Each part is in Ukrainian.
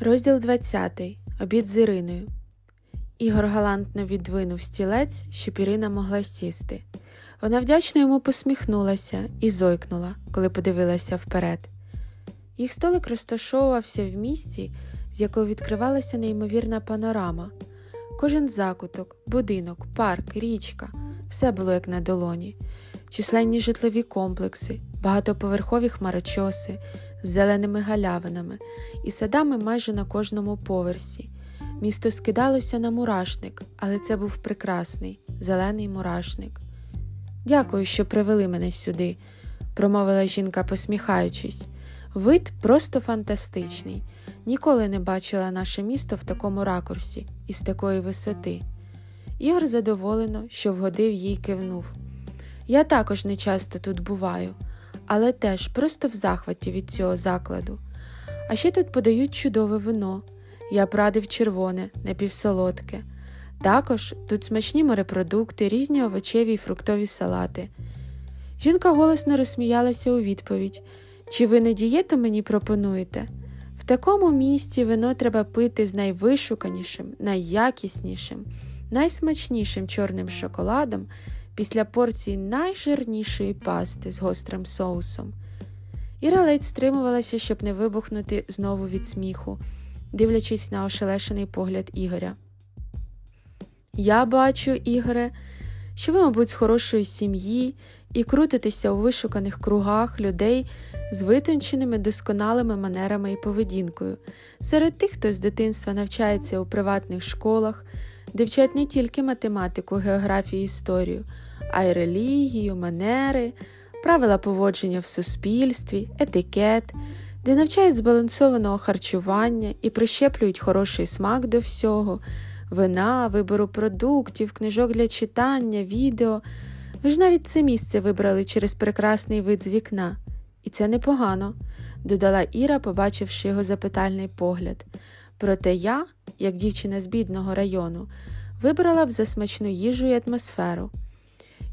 Розділ 20. Обід з Іриною. Ігор галантно віддвинув стілець, щоб Ірина могла сісти. Вона вдячно йому посміхнулася і зойкнула, коли подивилася вперед. Їх столик розташовувався в місці, з якого відкривалася неймовірна панорама. Кожен закуток, будинок, парк, річка все було як на долоні, численні житлові комплекси, багатоповерхові хмарочоси з зеленими галявинами і садами майже на кожному поверсі. Місто скидалося на мурашник, але це був прекрасний, зелений мурашник. Дякую, що привели мене сюди, промовила жінка, посміхаючись. Вид просто фантастичний. Ніколи не бачила наше місто в такому ракурсі і з такої висоти. Ігор задоволено, що вгодив їй кивнув. Я також не часто тут буваю, але теж просто в захваті від цього закладу. А ще тут подають чудове вино. Я прадив червоне, напівсолодке. Також тут смачні морепродукти, різні овочеві й фруктові салати. Жінка голосно розсміялася у відповідь Чи ви не дієту мені пропонуєте? В такому місті вино треба пити з найвишуканішим, найякіснішим, найсмачнішим чорним шоколадом після порції найжирнішої пасти з гострим соусом. Іра ледь стримувалася, щоб не вибухнути знову від сміху, дивлячись на ошелешений погляд Ігоря. Я бачу, Ігоре, що ви, мабуть, з хорошої сім'ї і крутитеся у вишуканих кругах людей з витонченими досконалими манерами і поведінкою, серед тих, хто з дитинства навчається у приватних школах, де не тільки математику, географію, історію, а й релігію, манери, правила поводження в суспільстві, етикет, де навчають збалансованого харчування і прищеплюють хороший смак до всього, вина, вибору продуктів, книжок для читання, відео. Ви ж навіть це місце вибрали через прекрасний вид з вікна. І це непогано, додала Іра, побачивши його запитальний погляд. Проте я, як дівчина з бідного району, вибрала б за смачну їжу і атмосферу.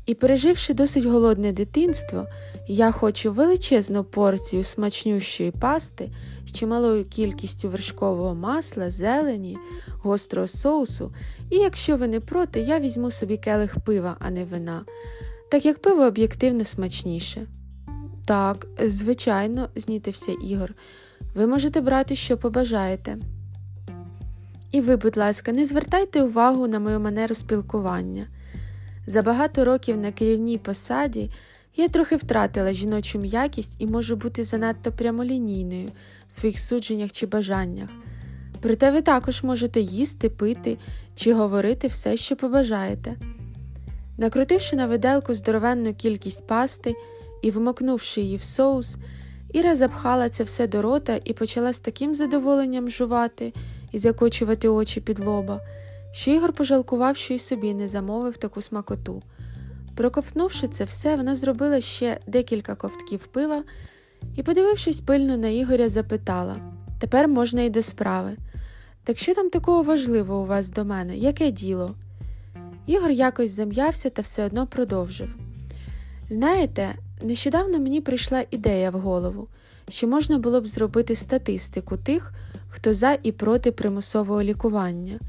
І, переживши досить голодне дитинство, я хочу величезну порцію смачнющої пасти з чималою кількістю вершкового масла, зелені, гострого соусу, і якщо ви не проти, я візьму собі келих пива, а не вина, так як пиво об'єктивно смачніше. Так, звичайно, знітився Ігор, ви можете брати, що побажаєте. І ви, будь ласка, не звертайте увагу на мою манеру спілкування. За багато років на керівній посаді я трохи втратила жіночу м'якість і можу бути занадто прямолінійною в своїх судженнях чи бажаннях. Проте ви також можете їсти, пити чи говорити все, що побажаєте. Накрутивши на виделку здоровенну кількість пасти і вмокнувши її в соус, Іра запхала це все до рота і почала з таким задоволенням жувати і закочувати очі під лоба що Ігор пожалкував, що й собі не замовив таку смакоту. Проковтнувши це все, вона зробила ще декілька ковтків пива і, подивившись пильно на Ігоря, запитала тепер можна й до справи. Так що там такого важливого у вас до мене? Яке діло? Ігор якось зам'явся та все одно продовжив. Знаєте, нещодавно мені прийшла ідея в голову, що можна було б зробити статистику тих, хто за і проти примусового лікування.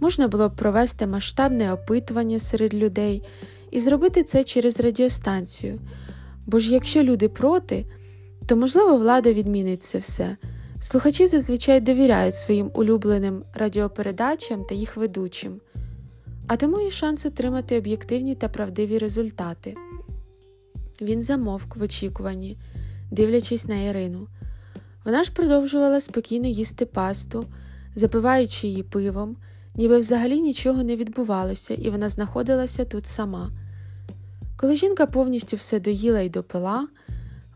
Можна було б провести масштабне опитування серед людей і зробити це через радіостанцію. Бо ж якщо люди проти, то, можливо, влада відмінить це все. Слухачі зазвичай довіряють своїм улюбленим радіопередачам та їх ведучим, а тому є шанс отримати об'єктивні та правдиві результати. Він замовк в очікуванні, дивлячись на Ірину. Вона ж продовжувала спокійно їсти пасту, запиваючи її пивом ніби взагалі нічого не відбувалося, і вона знаходилася тут сама. Коли жінка повністю все доїла і допила,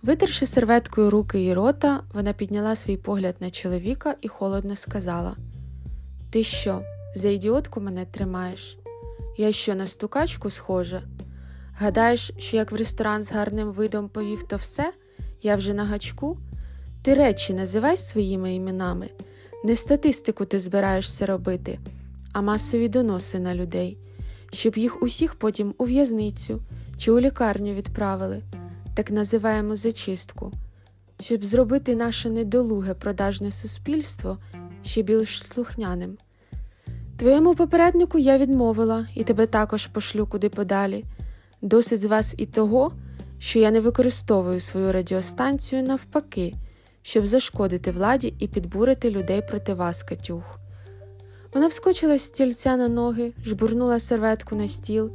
витерши серветкою руки і рота, вона підняла свій погляд на чоловіка і холодно сказала: Ти що, за ідіотку мене тримаєш? Я що на стукачку схожа? Гадаєш, що як в ресторан з гарним видом повів, то все? Я вже на гачку? Ти речі називай своїми іменами, не статистику ти збираєшся робити а масові доноси на людей, щоб їх усіх потім у в'язницю чи у лікарню відправили, так називаємо зачистку, щоб зробити наше недолуге продажне суспільство ще більш слухняним. Твоєму попереднику я відмовила і тебе також пошлю куди подалі. Досить з вас і того, що я не використовую свою радіостанцію навпаки, щоб зашкодити владі і підбурити людей проти вас, Катюх. Вона вскочила з стільця на ноги, жбурнула серветку на стіл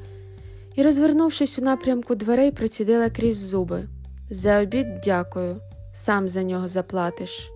і, розвернувшись у напрямку дверей, процідила крізь зуби. За обід дякую, сам за нього заплатиш.